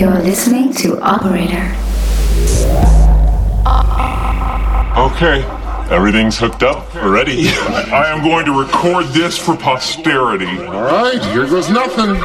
You're listening to Operator. Okay, everything's hooked up, We're ready. I am going to record this for posterity. All right, here goes nothing.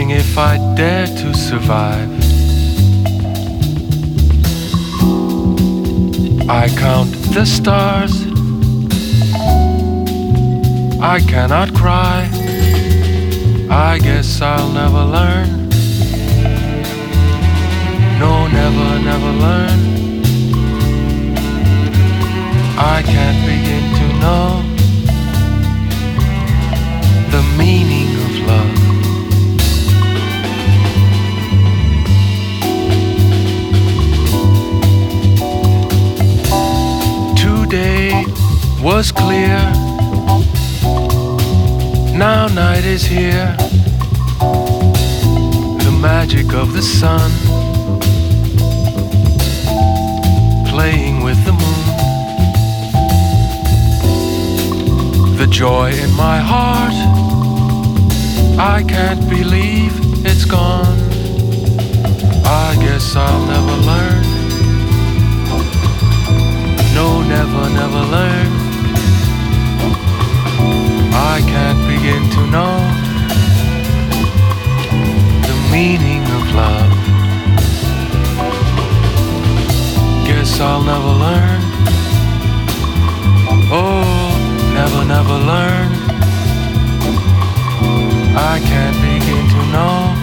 Wondering if I dare to survive. I count the stars. I cannot cry. I guess I'll never learn. No, never, never learn. I can't begin to know the meaning was clear. Now night is here. The magic of the sun playing with the moon. The joy in my heart, I can't believe it's gone. I guess I'll never learn. No, never, never learn. I can't begin to know the meaning of love. Guess I'll never learn. Oh, never, never learn. I can't begin to know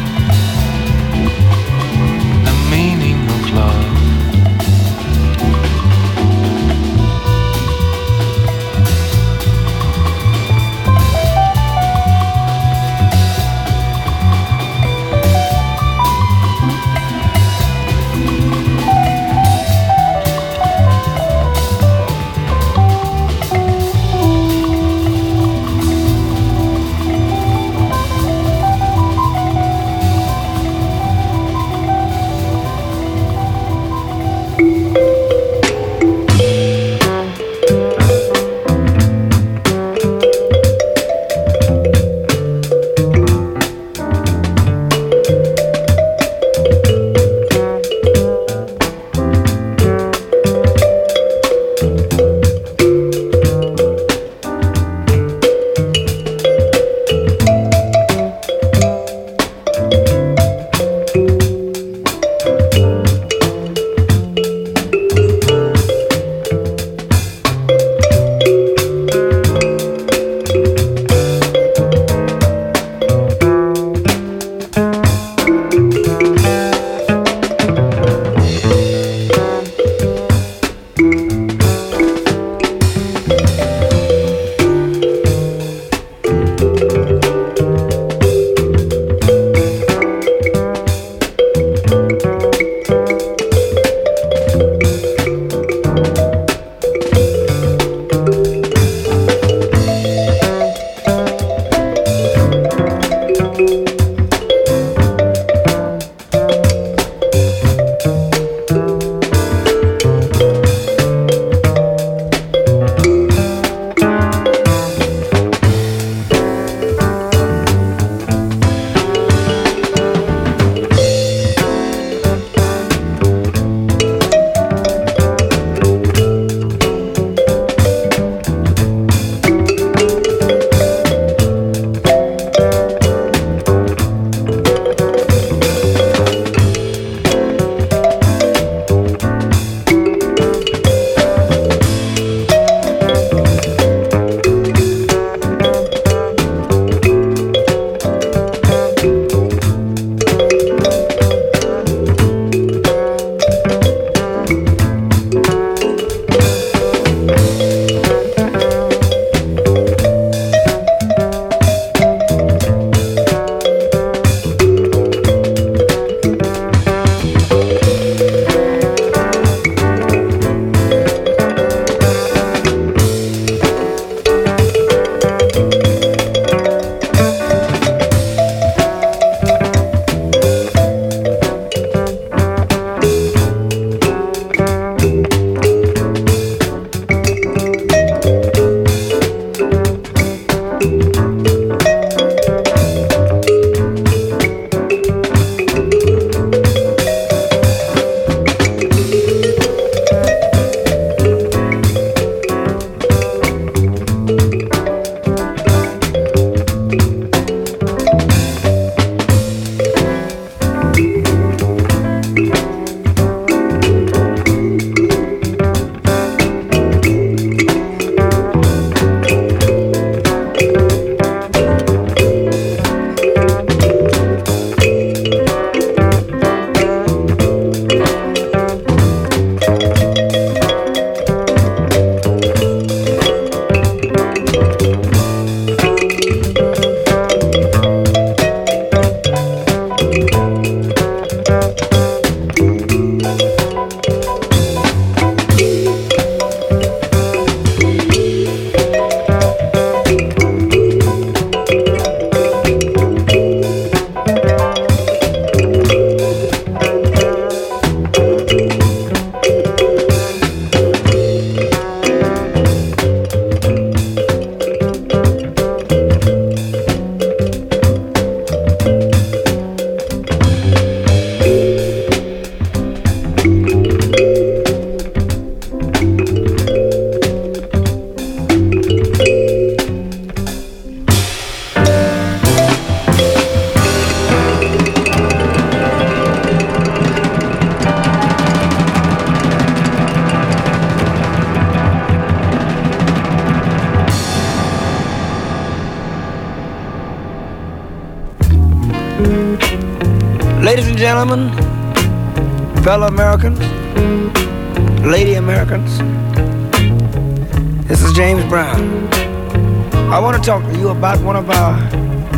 about one of our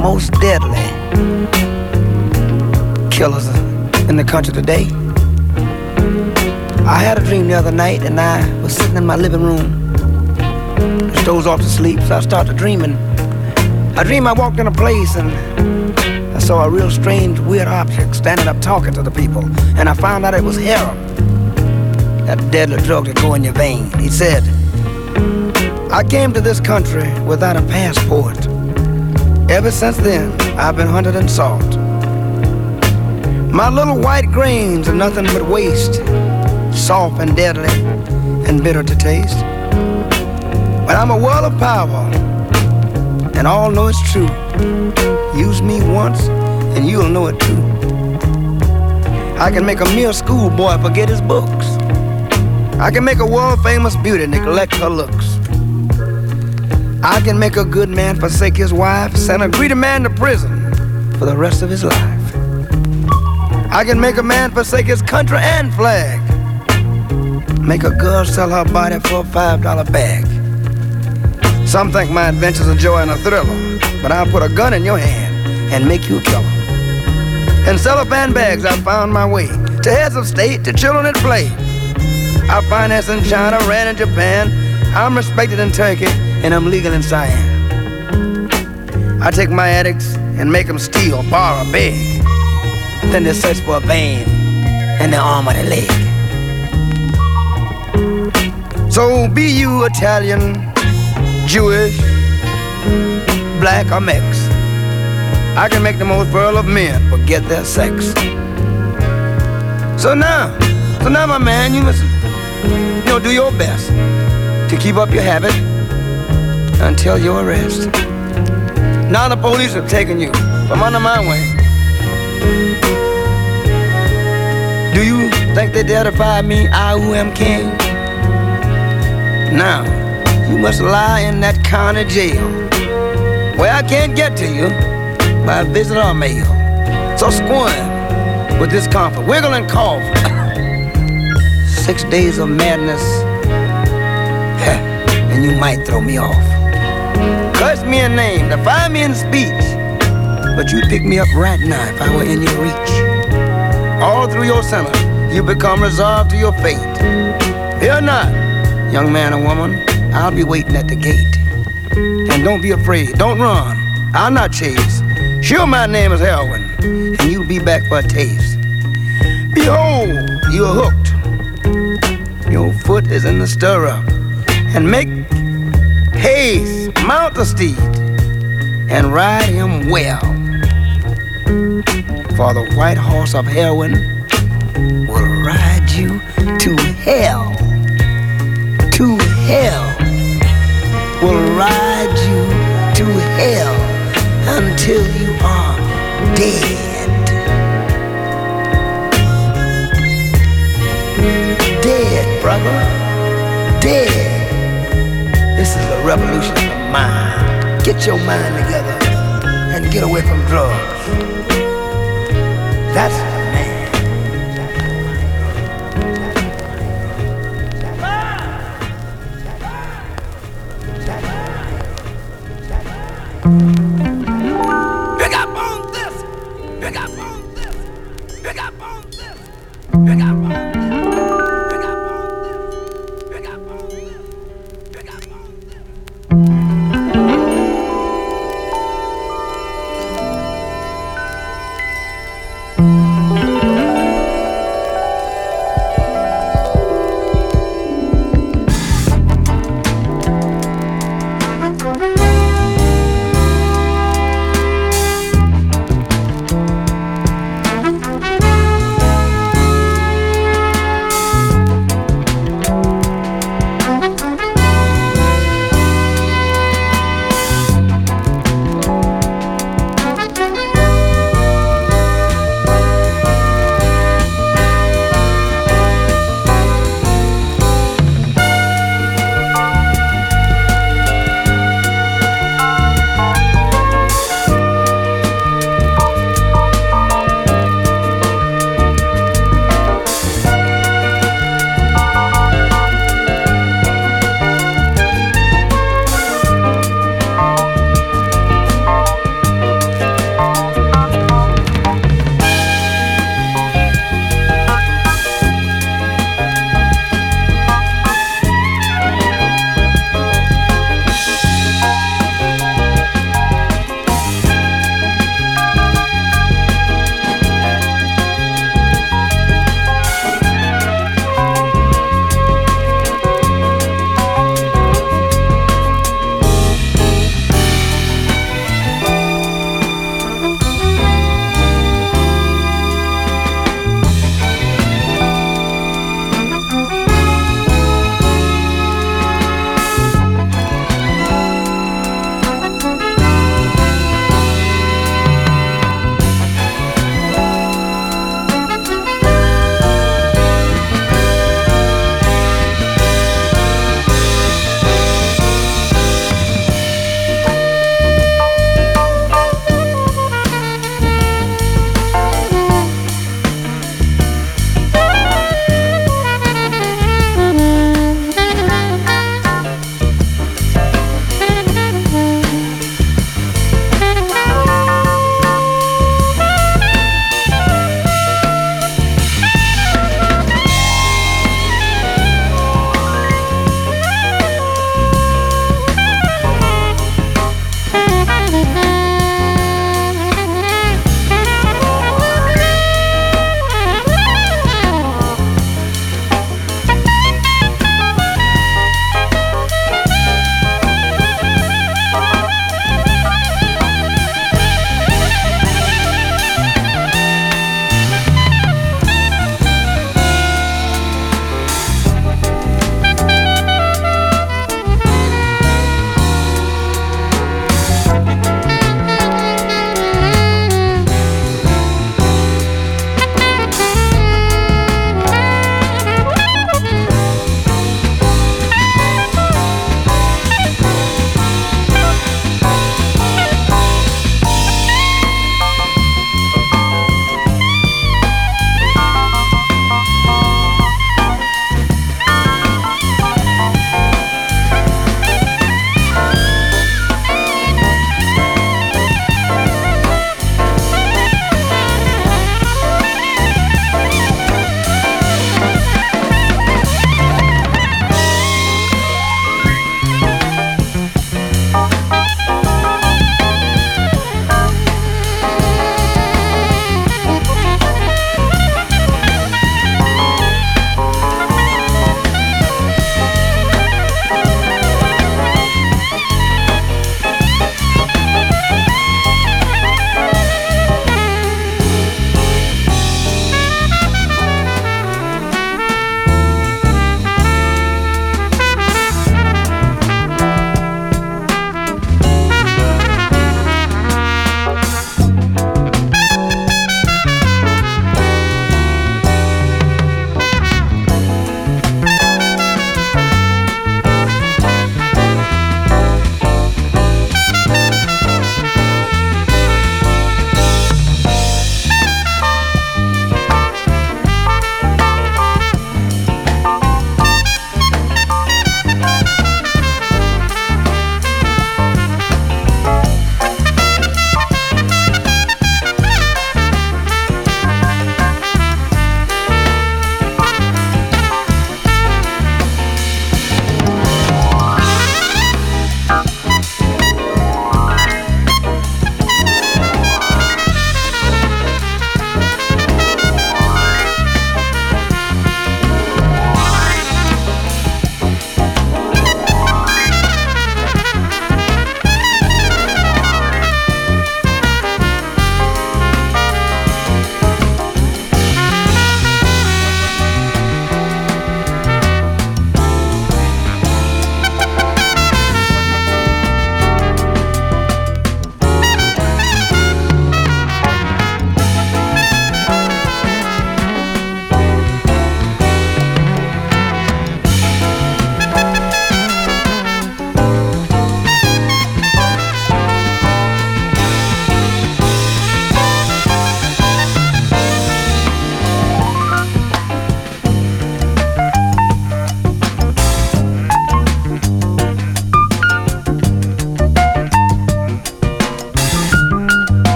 most deadly killers in the country today. I had a dream the other night and I was sitting in my living room. Just dozed off to sleep, so I started dreaming. I dreamed I walked in a place and I saw a real strange, weird object standing up talking to the people. And I found out it was heroin, that deadly drug that go in your vein. He said, I came to this country without a passport. Ever since then, I've been hunted and sought. My little white grains are nothing but waste, soft and deadly and bitter to taste. But I'm a world of power, and all know it's true. Use me once, and you'll know it too. I can make a mere schoolboy forget his books. I can make a world famous beauty neglect her looks. I can make a good man forsake his wife, send a greedy man to prison for the rest of his life. I can make a man forsake his country and flag. Make a girl sell her body for a five dollar bag. Some think my adventure's a joy and a thriller, but I'll put a gun in your hand and make you a killer. In cellophane bags, I found my way to heads of state, to children at play. I finance in China, ran in Japan. I'm respected in Turkey and I'm legal in Siam. I take my addicts and make them steal, borrow, beg. Then they search for a vein in the arm or the leg. So be you Italian, Jewish, black or mix. I can make the most virile of men forget their sex. So now, so now my man, you must, you know, do your best to keep up your habit until your arrest. Now the police have taken you from under my wing. Do you think they dare defy me, I who am king? Now, you must lie in that county jail where I can't get to you by visit or mail. So squirm with discomfort, wiggle and cough. Six days of madness, and you might throw me off. Curse me a name, defy me in speech, but you'd pick me up right now if I were in your reach. All through your summer, you become resolved to your fate. Fear not, young man or woman, I'll be waiting at the gate. And don't be afraid, don't run, I'll not chase. Sure, my name is heroin, and you'll be back for a taste. Behold, you're hooked. Your foot is in the stirrup, and make haste, mount the steed, and ride him well. For the white horse of heroin will ride you to hell. To hell. Will ride you to hell until you are dead. Dead, brother. Dead. This is a revolution mind. Get your mind together and get away from drugs. That's the man.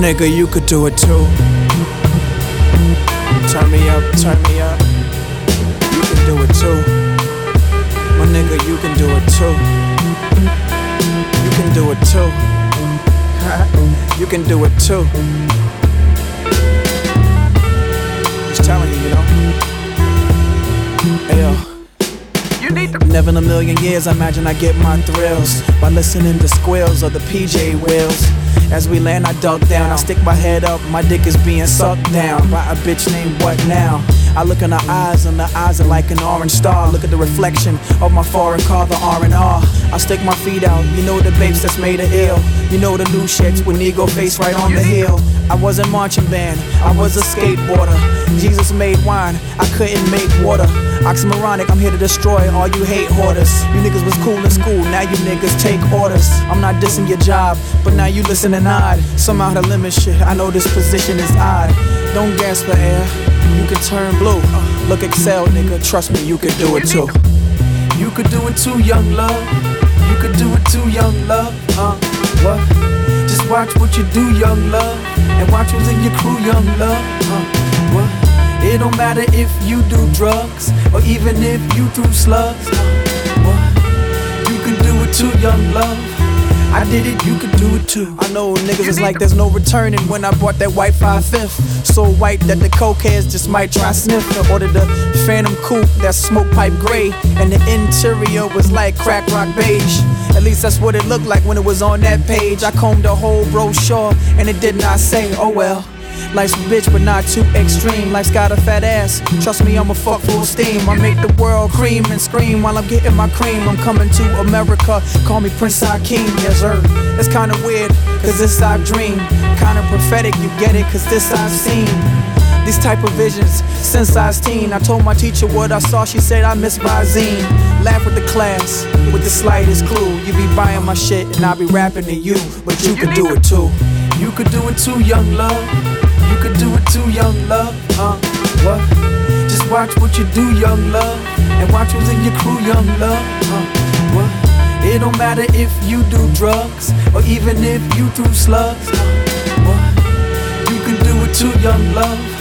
Nigga, you could do it too. Turn me up, turn me up. You can do it too. My nigga, you can do it too. You can do it too. you can do it too. Just telling you, you know. Hey, yo. Never in a million years, I imagine I get my thrills by listening to squeals of the PJ wheels. As we land, I duck down. I stick my head up, my dick is being sucked down by a bitch named What Now? I look in her eyes, and the eyes are like an orange star. Look at the reflection of my foreign car, the R and R. I stick my feet out, you know the babes that's made of ill. You know the new shits with Nigo face right on the hill. I wasn't marching band, I was a skateboarder. Jesus made wine, I couldn't make water. Oxymoronic, I'm here to destroy all you hate hoarders. You niggas was cool in school, now you niggas take orders. I'm not dissing your job, but now you listen and nod. Somehow the limit shit, I know this position is odd. Don't gasp for air, you can turn blue. Look, excel, nigga, trust me, you can do it too. You could do it too, young love. You could do it too, young love. Uh, what? Just watch what you do, young love. And watch who's in your crew, young love. Uh, what? It don't matter if you do drugs or even if you threw slugs. What? You can do it too, young love. I did it, you could do it too. I know niggas is like there's no returning when I bought that white 5 fifth. So white that the cokeheads just might try sniff. I ordered the Phantom Coupe, that smoke pipe gray. And the interior was like crack rock beige. At least that's what it looked like when it was on that page. I combed the whole brochure and it did not say, oh well. Life's a bitch, but not too extreme. Life's got a fat ass. Trust me, I'm a fuck full steam. I make the world cream and scream while I'm getting my cream. I'm coming to America. Call me Prince Hakeem, yes sir. It's kinda weird, cause this I've dreamed. Kinda prophetic, you get it, cause this I've seen. These type of visions since I was teen. I told my teacher what I saw. She said I miss zine. Laugh with the class with the slightest clue. You be buying my shit and I be rapping to you, but you could do it too. You could do it too, young love. You could do it too, young love. Uh, what? Just watch what you do, young love. And watch who's in your crew, young love. Uh, what? It don't matter if you do drugs or even if you threw slugs. Uh, what? You can do it too, young love.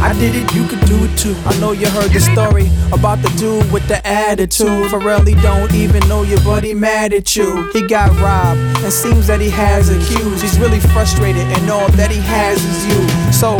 I did it, you could do it too. I know you heard the story about the dude with the attitude. Pharrell don't even know you, but he mad at you. He got robbed, and seems that he has accused. He's really frustrated, and all that he has is you. So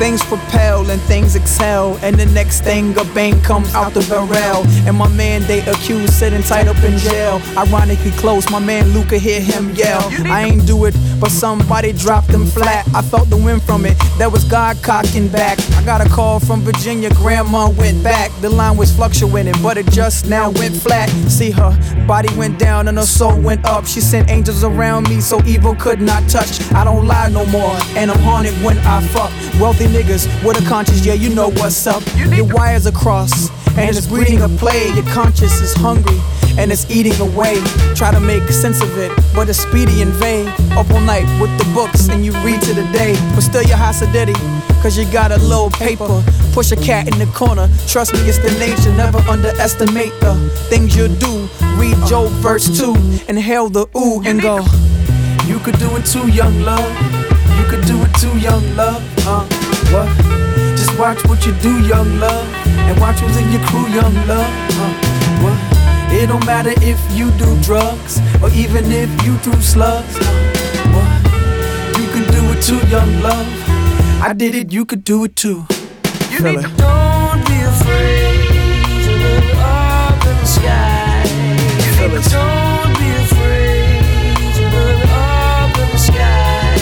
things propel and things excel. And the next thing, a bang comes out the barrel. And my man they accused sitting tight up in jail. Ironically close, my man Luca hear him yell. I ain't do it, but somebody dropped them flat. I felt the wind from it, that was God cocking back. I got a call from Virginia, grandma went back. The line was fluctuating, but it just now went flat. See her body went down and her soul went up. She sent angels around me so evil could not touch. I don't lie no more, and I'm haunted when I fuck. Wealthy niggas with a conscience, yeah, you know what's up. Your wires are crossed, and it's breeding a plague. Your conscience is hungry, and it's eating away. Try to make sense of it, but it's speedy and vague. Up all night with the books, and you read to the day. But still, you're Hasadiddy, cause you got a little paper. Push a cat in the corner, trust me, it's the nature. Never underestimate the things you do. Read Job verse 2, inhale the ooh, and go. You could do it too, young love. You could do it too, young love. Uh, what? Just watch what you do, young love. And watch who's in your crew, young love. Uh, what? It don't matter if you do drugs or even if you threw slugs. What? You can do it too, young love. I did it, you could do it too. You Feel it. Don't be afraid to look up in the sky. Feel it. Don't be afraid to look up in the sky.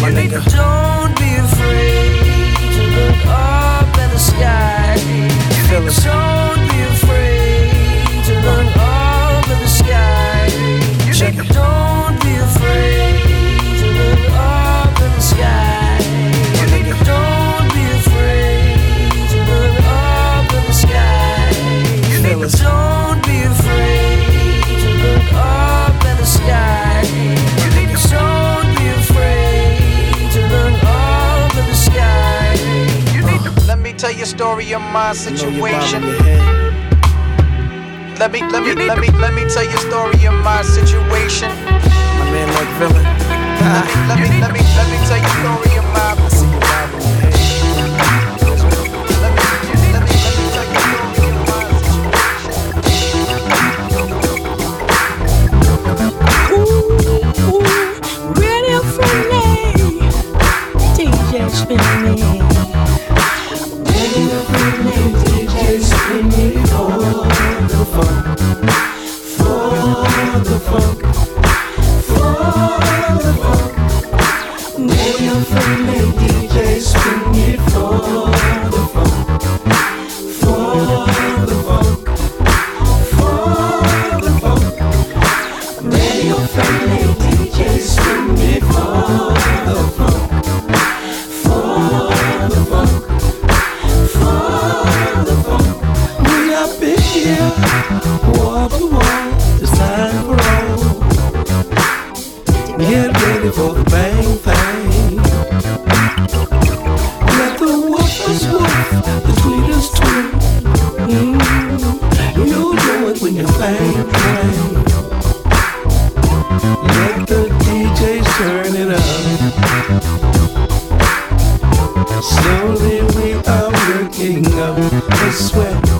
My nigga. Don't be afraid to look up in the sky. Feel my situation. Let me, let me, let me, let me tell you a story of my situation. My man like villain. let me, let me, let me tell you a story of my. Slowly we are working up the sweat.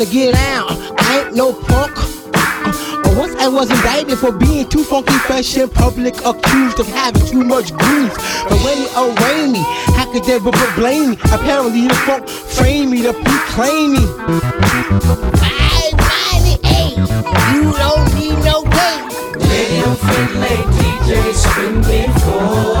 to get out. I ain't no punk. Once I was indicted for being too funky fresh in public, accused of having too much groove. But when they arraigned me, how could they but blame me? Apparently the funk framed me to proclaim me. You don't need no game. Lady, I'm friendly, DJ, spin me for.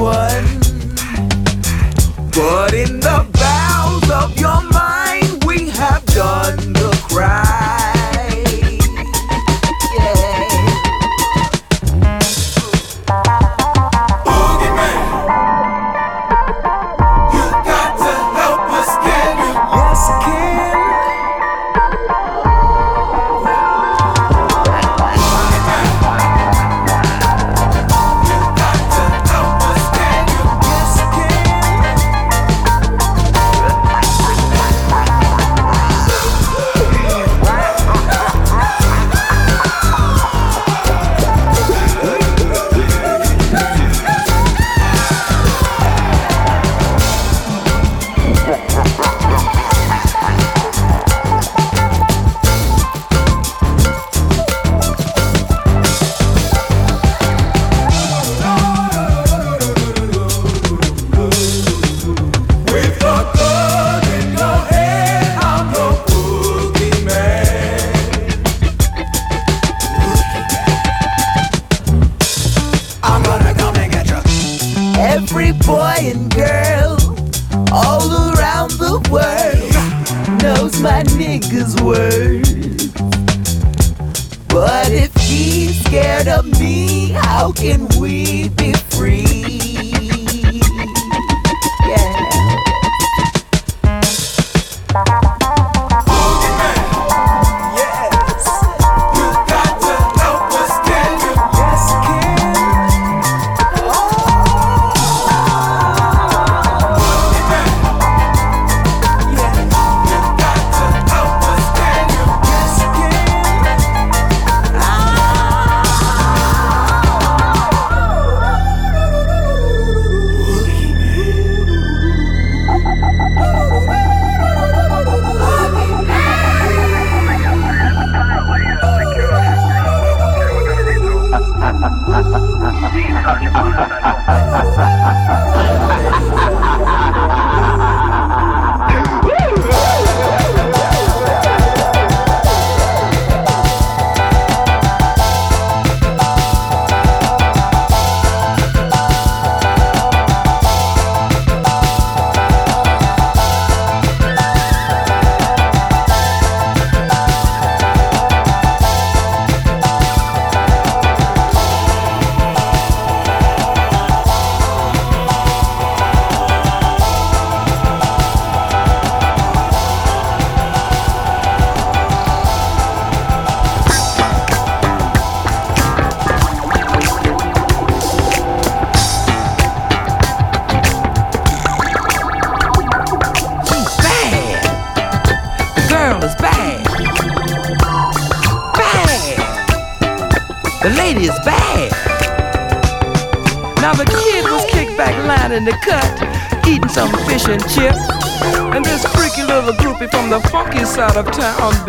one. But in the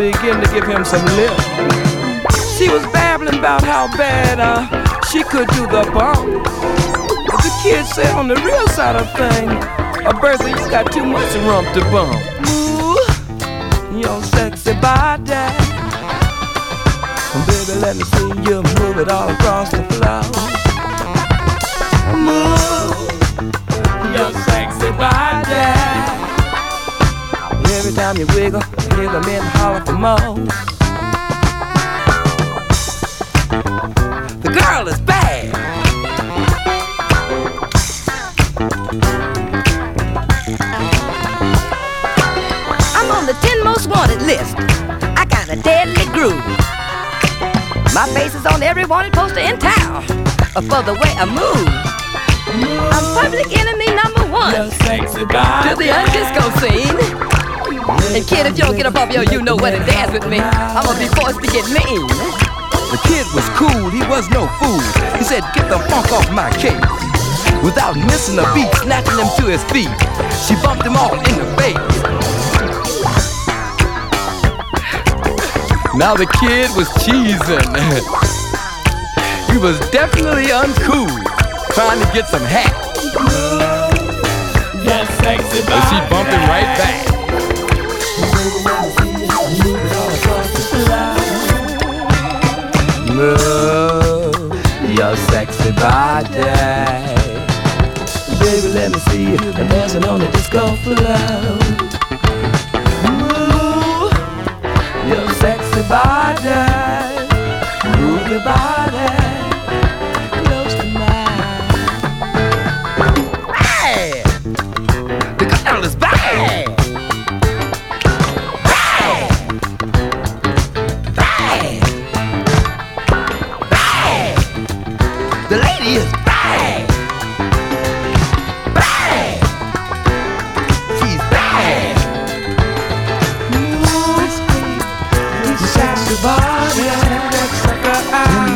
began to give him some lip. She was babbling about how bad uh, she could do the bump. But the kid said on the real side of things, uh, Bertha, you got too much rump to bump. Ooh, your sexy body. Baby, let me see you move it all across the floor. Time you wiggle, hear the men holler for more. The girl is bad. I'm on the 10 most wanted list. I got a deadly groove. My face is on every wanted poster in town uh, for the way I move. I'm public enemy number one to the undisco scene. And kid, if you don't get up off your you know what to dance with me, I'm gonna be forced to get mean. The kid was cool, he was no fool. He said, Get the funk off my cake. Without missing a beat, snatching him to his feet, she bumped him off in the face. Now the kid was cheesing. he was definitely uncool, trying to get some hat. That sexy But she bumped him right back. Body. Baby, let me see you dancing on the disco floor. Move your sexy body. Move your body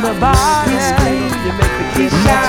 the body, you make the kid smile.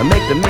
I make the